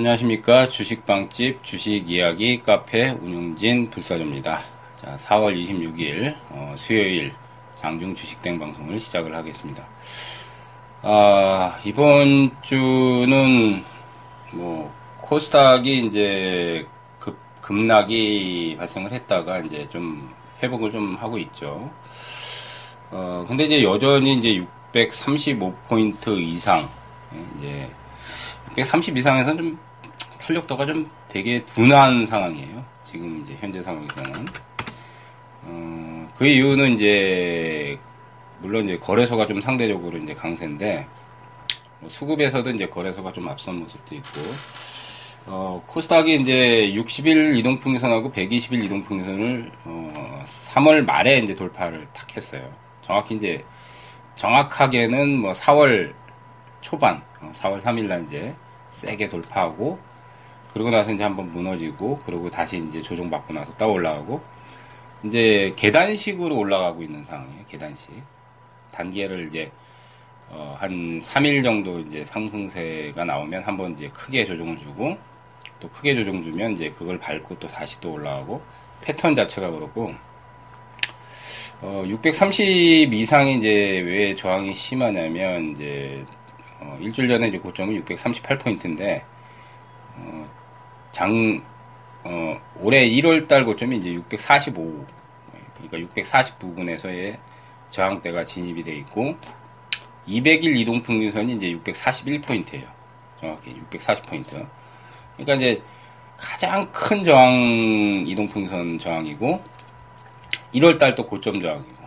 안녕하십니까. 주식빵집 주식이야기 카페 운영진 불사조입니다. 자, 4월 26일 어, 수요일 장중 주식땡 방송을 시작을 하겠습니다. 아, 이번 주는 뭐 코스닥이 이제 급 급락이 발생을 했다가 이제 좀 회복을 좀 하고 있죠. 어, 근데 이제 여전히 이제 635포인트 이상, 예, 이제 630 이상에서는 좀 탄력도가 좀 되게 둔한 상황이에요. 지금 이제 현재 상황에서는. 어, 그 이유는 이제, 물론 이제 거래소가 좀 상대적으로 이제 강세인데, 뭐 수급에서도 이제 거래소가 좀 앞선 모습도 있고, 어, 코스닥이 이제 60일 이동평균선하고 120일 이동평균선을, 어, 3월 말에 이제 돌파를 탁 했어요. 정확히 이제, 정확하게는 뭐 4월 초반, 4월 어, 3일 날 이제 세게 돌파하고, 그러고 나서 이제 한번 무너지고, 그리고 다시 이제 조정받고 나서 떠 올라가고, 이제 계단식으로 올라가고 있는 상황이에요, 계단식. 단계를 이제, 어, 한 3일 정도 이제 상승세가 나오면 한번 이제 크게 조정을 주고, 또 크게 조정 주면 이제 그걸 밟고 또 다시 또 올라가고, 패턴 자체가 그렇고, 어, 630 이상이 이제 왜 저항이 심하냐면, 이제, 어, 일주일 전에 이제 고점이 638포인트인데, 어, 장, 어, 올해 1월 달 고점이 이제 645, 그러니까 640 부근에서의 저항대가 진입이 돼 있고, 200일 이동평균선이 이제 641포인트예요. 정확히 640포인트. 그러니까 이제 가장 큰 저항 이동평균선 저항이고, 1월 달 또 고점 저항이고,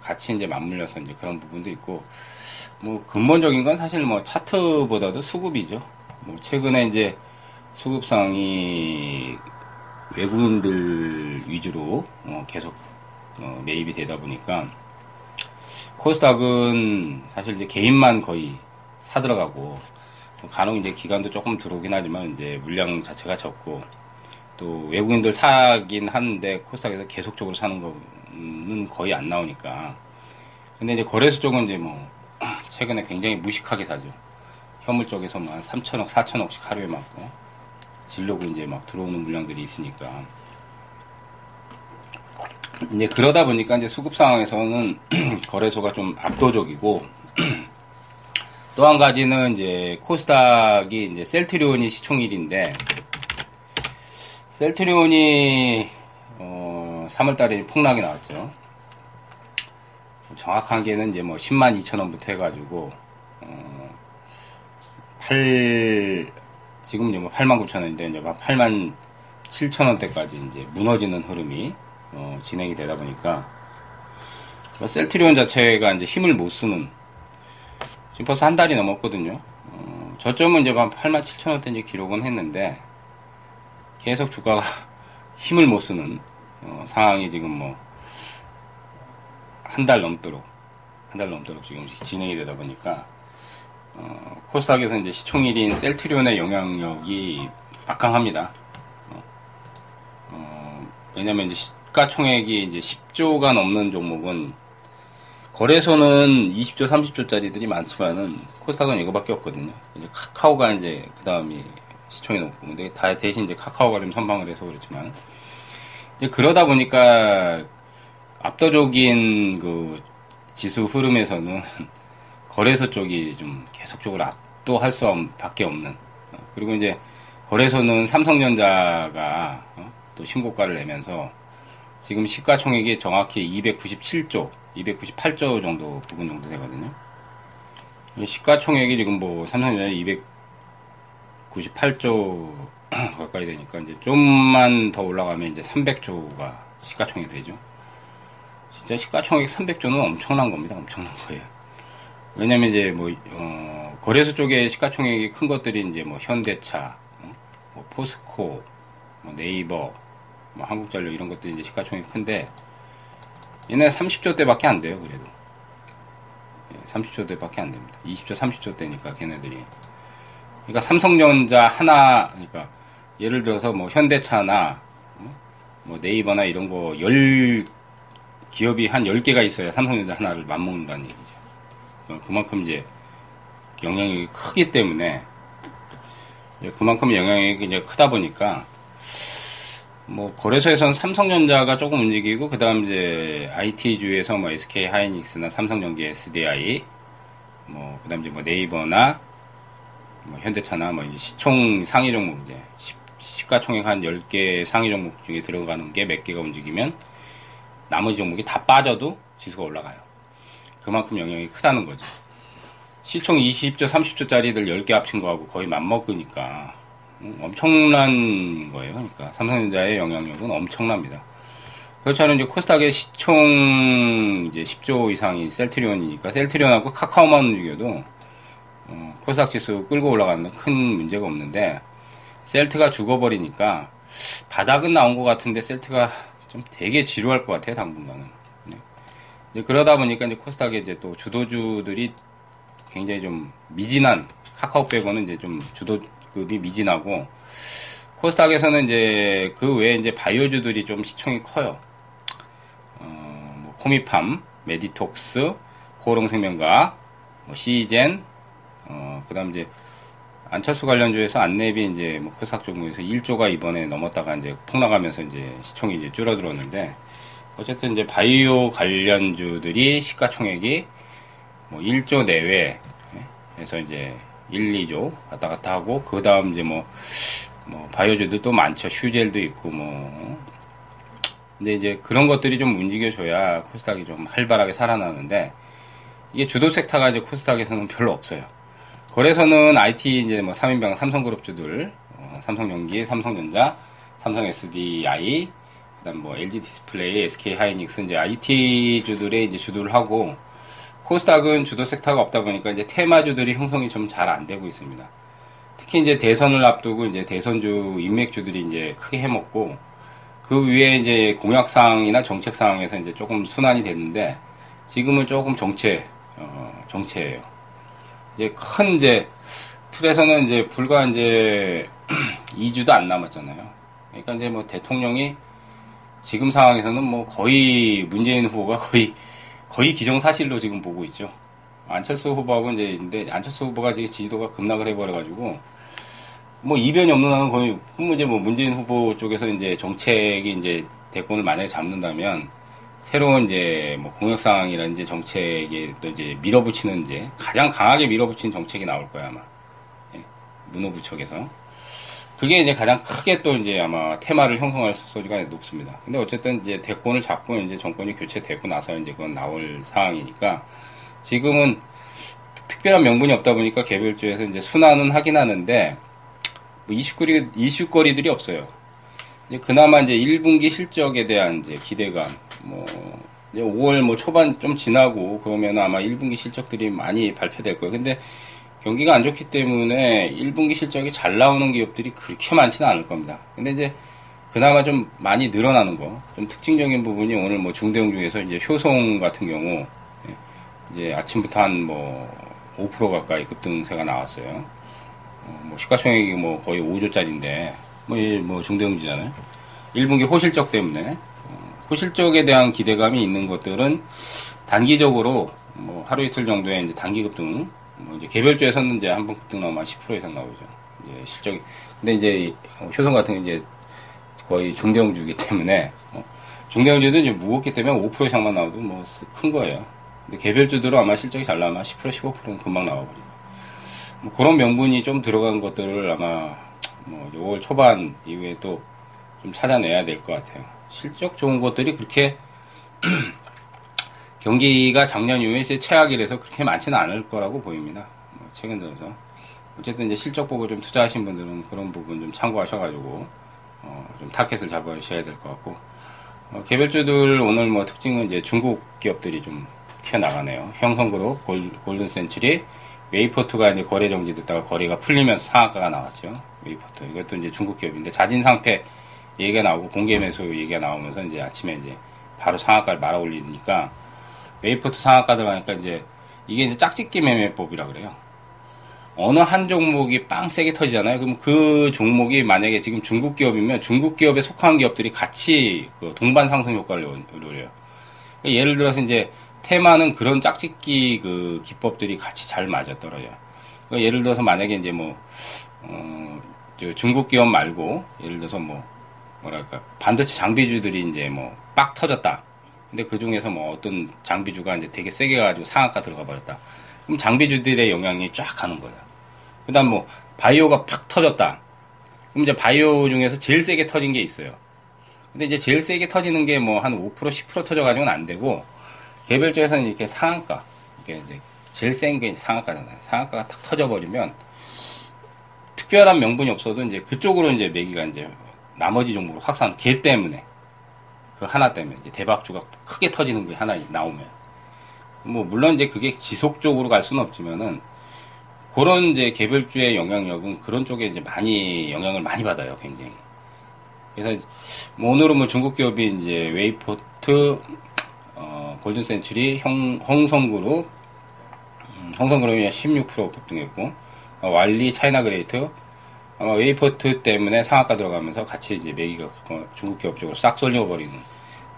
같이 이제 맞물려서 이제 그런 부분도 있고, 뭐 근본적인 건 사실 뭐 차트보다도 수급이죠. 뭐 최근에 이제 수급상이 외국인들 위주로 어 계속 어 매입이 되다 보니까 코스닥은 사실 이제 개인만 거의 사 들어가고 뭐 간혹 이제 기간도 조금 들어오긴 하지만 이제 물량 자체가 적고 또 외국인들 사긴 하는데 코스닥에서 계속적으로 사는 거는 거의 안 나오니까 근데 이제 거래소 쪽은 이제 뭐 최근에 굉장히 무식하게 사죠. 현물 쪽에서만 3천억, 4천억씩 하루에 막 어? 질려고 이제 막 들어오는 물량들이 있으니까 이제 그러다 보니까 이제 수급 상황에서는 거래소가 좀 압도적이고 또 한 가지는 이제 코스닥이 이제 셀트리온이 시총일인데 셀트리온이 어 3월달에 폭락이 나왔죠. 정확한 게는 이제 뭐 10만 2천 원부터 해가지고 어 8, 지금 이제 뭐 8만 9천 원인데 이제 8만 7천 원대까지 이제 무너지는 흐름이 어 진행이 되다 보니까 뭐 셀트리온 자체가 이제 힘을 못 쓰는 지금 벌써 한 달이 넘었거든요. 어 저점은 이제 8만 7천 원대 이제 기록은 했는데 계속 주가가 힘을 못 쓰는 어 상황이 지금 뭐 한 달 넘도록 한 달 넘도록 지금 진행이 되다 보니까 어, 코스닥에서 이제 시총일인 셀트리온의 영향력이 막강합니다. 어, 어, 왜냐면 이제 시가총액이 이제 10조가 넘는 종목은 거래소는 20조, 30조짜리들이 많지만은 코스닥은 이거밖에 없거든요. 이제 카카오가 이제 그 다음이 시총이 높고, 근데 다 대신 이제 카카오가 좀 선방을 해서 그렇지만 이제 그러다 보니까 압도적인 그 지수 흐름에서는 거래소 쪽이 좀 계속적으로 압도할 수 밖에 없는 어, 그리고 이제 거래소는 삼성전자가 어, 또 신고가를 내면서 지금 시가총액이 정확히 297조, 298조 정도 부분 정도 되거든요. 시가총액이 지금 뭐 삼성전자 298조 가까이 되니까 이제 좀만 더 올라가면 이제 300조가 시가총액이 되죠. 진짜 시가총액 300조는 엄청난 겁니다. 엄청난 거예요. 왜냐면 이제 뭐, 어, 거래소 쪽에 시가총액이 큰 것들이 이제 뭐 현대차, 어? 뭐 포스코, 뭐 네이버, 뭐 한국전력 이런 것들이 이제 시가총액이 큰데, 얘네 30조 대밖에 안 돼요, 그래도. 30조 예, 대밖에 안 됩니다. 20조, 30조 대니까 걔네들이. 그러니까 삼성전자 하나, 그러니까 예를 들어서 뭐 현대차나, 어? 뭐 네이버나 이런 거 열, 기업이 한 10개가 있어야 삼성전자 하나를 맞먹는다는 얘기죠. 어, 그만큼 이제 영향이 크기 때문에 그만큼 영향력이 이제 크다 보니까 뭐 거래소에서는 삼성전자가 조금 움직이고 그다음 이제 IT주에서 뭐 SK 하이닉스나 삼성전기 SDI 뭐 그다음 이제 뭐 네이버나 뭐 현대차나 뭐 시총 상위 종목 이제 시가총액 한 10개 상위 종목 중에 들어가는 게 몇 개가 움직이면 나머지 종목이 다 빠져도 지수가 올라가요. 그만큼 영향이 크다는 거죠. 시총 20조, 30조짜리들 10개 합친 거하고 거의 맞먹으니까 엄청난 거예요. 그러니까 삼성전자의 영향력은 엄청납니다. 그렇잖아요. 이제 코스닥의 시총 이제 10조 이상이 셀트리온이니까 셀트리온하고 카카오만 움직여도 어, 코스닥 지수 끌고 올라가는 큰 문제가 없는데 셀트가 죽어버리니까 바닥은 나온 것 같은데 셀트가 좀 되게 지루할 것 같아요 당분간은. 네. 그러다 보니까 이제 코스닥에 이제 또 주도주들이 굉장히 좀 미진한 카카오 빼고는 이제 좀 주도급이 미진하고 코스닥에서는 이제 그 외에 이제 바이오주들이 좀 시총이 커요. 어, 뭐 코미팜, 메디톡스, 호롱생명과 뭐 시젠, 어, 그 다음 이제 안철수 관련주에서 안내비 이제 뭐 코스닥 종목에서 1조가 이번에 넘었다가 이제 폭락하면서 이제 시총이 이제 줄어들었는데 어쨌든 이제 바이오 관련주들이 시가총액이 뭐 1조 내외 해서 이제 1, 2조 왔다 갔다 하고 그 다음 이제 뭐, 뭐 바이오주도 많죠. 휴젤도 있고 뭐 근데 이제 그런 것들이 좀 움직여줘야 코스닥이 좀 활발하게 살아나는데 이게 주도 섹터가 이제 코스닥에서는 별로 없어요. 거래소는 IT 이제 뭐 3인방 삼성그룹주들, 어, 삼성전기, 삼성전자, 삼성 SDI, 그다음 뭐 LG 디스플레이, SK 하이닉스 이제 IT주들의 이제 주도를 하고 코스닥은 주도 섹터가 없다 보니까 이제 테마주들이 형성이 좀 잘 안 되고 있습니다. 특히 이제 대선을 앞두고 이제 대선주 인맥주들이 이제 크게 해먹고 그 위에 이제 공약 사항이나 정책 사항에서 이제 조금 순환이 됐는데 지금은 조금 정체, 어, 정체예요. 이제 큰 이제 틀에서는 이제 불과 이제 2주도 안 남았잖아요. 그러니까 이제 뭐 대통령이 지금 상황에서는 뭐 거의 문재인 후보가 거의 거의 기정사실로 지금 보고 있죠. 안철수 후보하고 이제 있는데 안철수 후보가 지금 지지도가 급락을 해버려가지고 뭐 이변이 없는 한은 거의 문제 뭐 문재인 후보 쪽에서 이제 정책이 이제 대권을 만약에 잡는다면 새로운 이제 뭐 공약 상황이라든지 정책에 또 이제 밀어붙이는 이제 가장 강하게 밀어붙인 정책이 나올 거야 아마 예, 문호부 척에서 그게 이제 가장 크게 또 이제 아마 테마를 형성할 소리가 높습니다. 근데 어쨌든 이제 대권을 잡고 이제 정권이 교체되고 나서 이제 그건 나올 상황이니까 지금은 특별한 명분이 없다 보니까 개별주에서 이제 순환은 하긴 하는데 뭐 이슈거리 이슈거리들이 없어요. 이제 그나마 이제 1분기 실적에 대한 이제 기대감 뭐 이제 5월 뭐 초반 좀 지나고 그러면 아마 1분기 실적들이 많이 발표될 거예요. 근데 경기가 안 좋기 때문에 1분기 실적이 잘 나오는 기업들이 그렇게 많지는 않을 겁니다. 근데 이제 그나마 좀 많이 늘어나는 거, 좀 특징적인 부분이 오늘 뭐 중대형 중에서 이제 효성 같은 경우, 예, 이제 아침부터 한 뭐 5% 가까이 급등세가 나왔어요. 어, 뭐 시가총액이 뭐 거의 5조짜리인데, 뭐, 뭐 중대형주잖아요. 1분기 호실적 때문에, 어, 호실적에 대한 기대감이 있는 것들은 단기적으로 뭐 하루 이틀 정도의 이제 단기 급등, 뭐 이제 개별주에서는 이제 한번 급등 나오면 10% 이상 나오죠. 이제 실적이. 근데 이제 효성 같은 게 이제 거의 중대형주이기 때문에 어, 중대형주도 이제 무겁기 때문에 5% 이상만 나와도 뭐 큰 거예요. 근데 개별주들은 아마 실적이 잘 나오면 10% 15%는 금방 나와버리고. 뭐 그런 명분이 좀 들어간 것들을 아마 뭐 6월 초반 이후에 또 좀 찾아내야 될 것 같아요. 실적 좋은 것들이 그렇게 경기가 작년 이제 최악이라서 그렇게 많지는 않을 거라고 보입니다. 뭐 최근 들어서. 어쨌든 이제 실적 보고 좀 투자하신 분들은 그런 부분 좀 참고하셔가지고, 어, 좀 타켓을 잡으셔야 될 것 같고, 어, 개별주들 오늘 뭐 특징은 이제 중국 기업들이 좀 튀어나가네요. 헝셩그룹, 골, 골든 센츄리, 웨이포트가 이제 거래 정지됐다가 거래가 풀리면서 상한가가 나왔죠. 웨이포트. 이것도 이제 중국 기업인데 자진 상폐 얘기가 나오고 공개 매수 얘기가 나오면서 이제 아침에 이제 바로 상한가를 말아 올리니까 웨이포트 상한가 들어가니까 이제 이게 이제 짝짓기 매매법이라 그래요. 어느 한 종목이 빵 세게 터지잖아요. 그럼 그 종목이 만약에 지금 중국 기업이면 중국 기업에 속한 기업들이 같이 그 동반 상승 효과를 노려요. 그러니까 예를 들어서 이제 테마는 그런 짝짓기 그 기법들이 같이 잘 맞아 떨어져요. 그러니까 예를 들어서 만약에 이제 뭐, 어, 저 중국 기업 말고 예를 들어서 뭐 뭐랄까 반도체 장비주들이 이제 뭐 빡 터졌다. 근데 그 중에서 뭐 어떤 장비주가 이제 되게 세게 가지고 상한가 들어가 버렸다. 그럼 장비주들의 영향이 쫙 가는 거예요. 그다음 뭐 바이오가 팍 터졌다. 그럼 이제 바이오 중에서 제일 세게 터진 게 있어요. 근데 이제 제일 세게 터지는 게 뭐 한 5% 10% 터져가지고는 안 되고 개별적에서는 이렇게 상한가 이게 이제 제일 센 게 상한가잖아요. 상한가가 탁 터져버리면 특별한 명분이 없어도 이제 그쪽으로 이제 매기가 이제 나머지 종목을 확산 개 때문에 그 하나 때문에 대박주가 크게 터지는 게 하나 나오면. 뭐 물론 이제 그게 지속적으로 갈 수는 없지만은 그런 이제 개별주의 영향력은 그런 쪽에 이제 많이 영향을 많이 받아요 굉장히. 그래서 뭐 오늘은 뭐 중국 기업이 이제 웨이포트 어, 골든 센츄리 헝, 헝셩그룹 음, 헝셩그룹이 16% 급등했고 어, 완리 차이나 그레이트 아마 웨이포트 때문에 상한가 들어가면서 같이 이제 매기가 어, 중국 기업 쪽으로 싹 쏠려버리는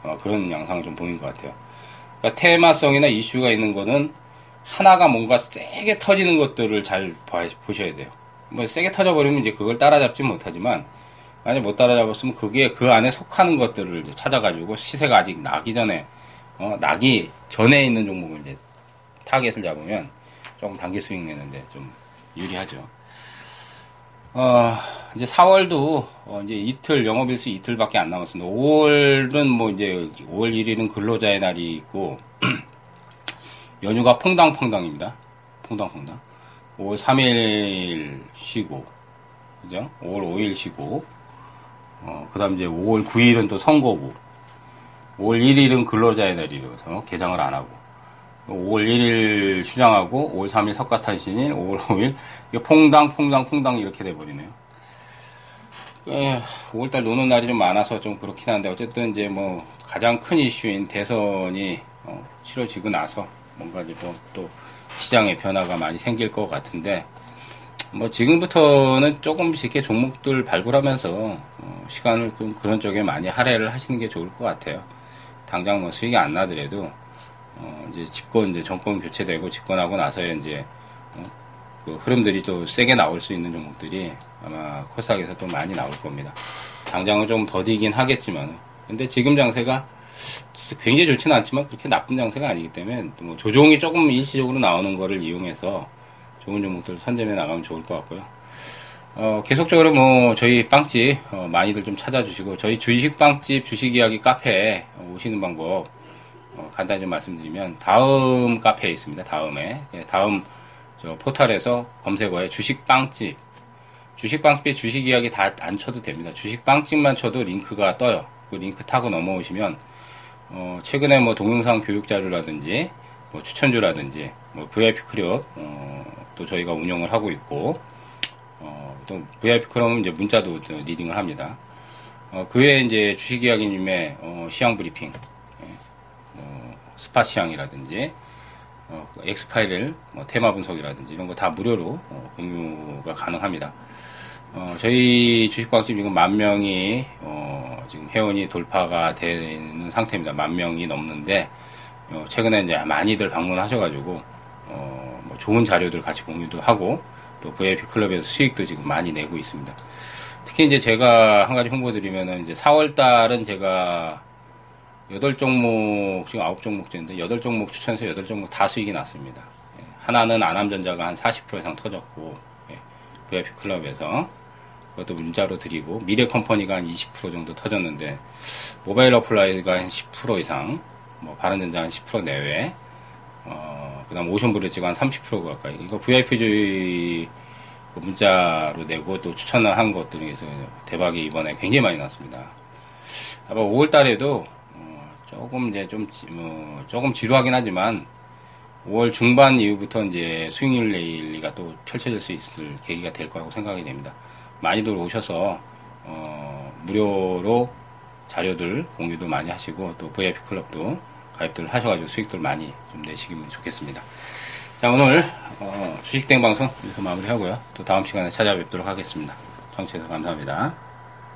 어, 그런 양상을 좀 보인 것 같아요. 그러니까 테마성이나 이슈가 있는 거는 하나가 뭔가 세게 터지는 것들을 잘 봐, 보셔야 돼요. 뭐 세게 터져버리면 이제 그걸 따라잡지 못하지만 만약 못 따라잡았으면 그게 그 안에 속하는 것들을 이제 찾아가지고 시세가 아직 나기 전에 어, 나기 전에 있는 종목을 이제 타겟을 잡으면 조금 단기 수익 내는데 좀 유리하죠. 어, 이제 4월도 어, 이제 이틀 영업일수 이틀밖에 안 남았습니다. 5월은 뭐 이제 5월 1일은 근로자의 날이 있고 연휴가 퐁당퐁당입니다. 퐁당퐁당. 5월 3일 쉬고 그죠? 5월 5일 쉬고 어, 그 다음 이제 5월 9일은 또 선거고 5월 1일은 근로자의 날이라서 개장을 안 하고 5월 1일 휴장하고 5월 3일 석가탄신일, 5월 5일 퐁당 퐁당 퐁당 이렇게 돼버리네요. 5월달 노는 날이 좀 많아서 좀 그렇긴 한데 어쨌든 이제 뭐 가장 큰 이슈인 대선이 어, 치러지고 나서 뭔가 이제 뭐또 시장의 변화가 많이 생길 것 같은데 뭐 지금부터는 조금씩 이렇게 종목들 발굴하면서 어, 시간을 좀 그런 쪽에 많이 할애를 하시는 게 좋을 것 같아요. 당장 뭐 수익이 안 나더라도 어, 이제 집권 이제 정권 교체되고 집권하고 나서야 이제 어, 그 흐름들이 또 세게 나올 수 있는 종목들이 아마 코스닥에서 또 많이 나올 겁니다. 당장은 좀 더디긴 하겠지만, 근데 지금 장세가 굉장히 좋지는 않지만 그렇게 나쁜 장세가 아니기 때문에 뭐 조종이 조금 일시적으로 나오는 거를 이용해서 좋은 종목들 선점해 나가면 좋을 것 같고요. 어, 계속적으로 뭐 저희 빵집 어, 많이들 좀 찾아주시고 저희 주식 빵집 주식 이야기 카페에 오시는 방법 어, 간단히 좀 말씀드리면 다음 카페에 있습니다. 다음에 예, 다음 저 포털에서 검색어에 주식 빵집 주식 빵집에 주식 이야기 다 안 쳐도 됩니다. 주식 빵집만 쳐도 링크가 떠요. 그 링크 타고 넘어오시면 어, 최근에 뭐 동영상 교육 자료라든지 뭐 추천주라든지 뭐 VIP 클럽 어, 또 저희가 운영을 하고 있고 어, 또 VIP 클럽은 이제 문자도 리딩을 합니다. 어, 그 외에 이제 주식 이야기님의 어, 시황 브리핑 spot 시황이라든지 어, 그 엑스파일 뭐 테마 분석이라든지 이런 거 다 무료로 어, 공유가 가능합니다. 어, 저희 주식방집 지금 만 명이 어, 지금 회원이 돌파가 되는 상태입니다. 만 명이 넘는데 어, 최근에 이제 많이들 방문하셔가지고 어, 뭐 좋은 자료들 같이 공유도 하고 또 VIP 클럽에서 수익도 지금 많이 내고 있습니다. 특히 이제 제가 한 가지 홍보드리면은 이제 4월 달은 제가 여덟 종목 지금 아홉 종목째인데 여덟 종목 추천해서 여덟 종목 다 수익이 났습니다. 예, 하나는 아남전자가 한 40% 이상 터졌고 예, VIP 클럽에서 그것도 문자로 드리고 미래 컴퍼니가 한 20% 정도 터졌는데 모바일 어플라이가 한 10% 이상 뭐 바른전자 한 10% 내외 어, 그다음 오션 브릿지가 한 30% 가까이 이거 VIP주의 그 문자로 내고 또 추천을 한 것들에서 대박이 이번에 굉장히 많이 났습니다. 아마 5월 달에도 조금 이제 좀, 뭐, 조금 지루하긴 하지만 5월 중반 이후부터 이제 수익률 레일리가 또 펼쳐질 수 있을 계기가 될 거라고 생각이 됩니다. 많이들 오셔서, 어, 무료로 자료들 공유도 많이 하시고 또 VIP 클럽도 가입들 하셔가지고 수익들 많이 좀 내시기면 좋겠습니다. 자, 오늘, 어, 주식땡 방송 여기서 마무리하고요. 또 다음 시간에 찾아뵙도록 하겠습니다. 청취해서 감사합니다.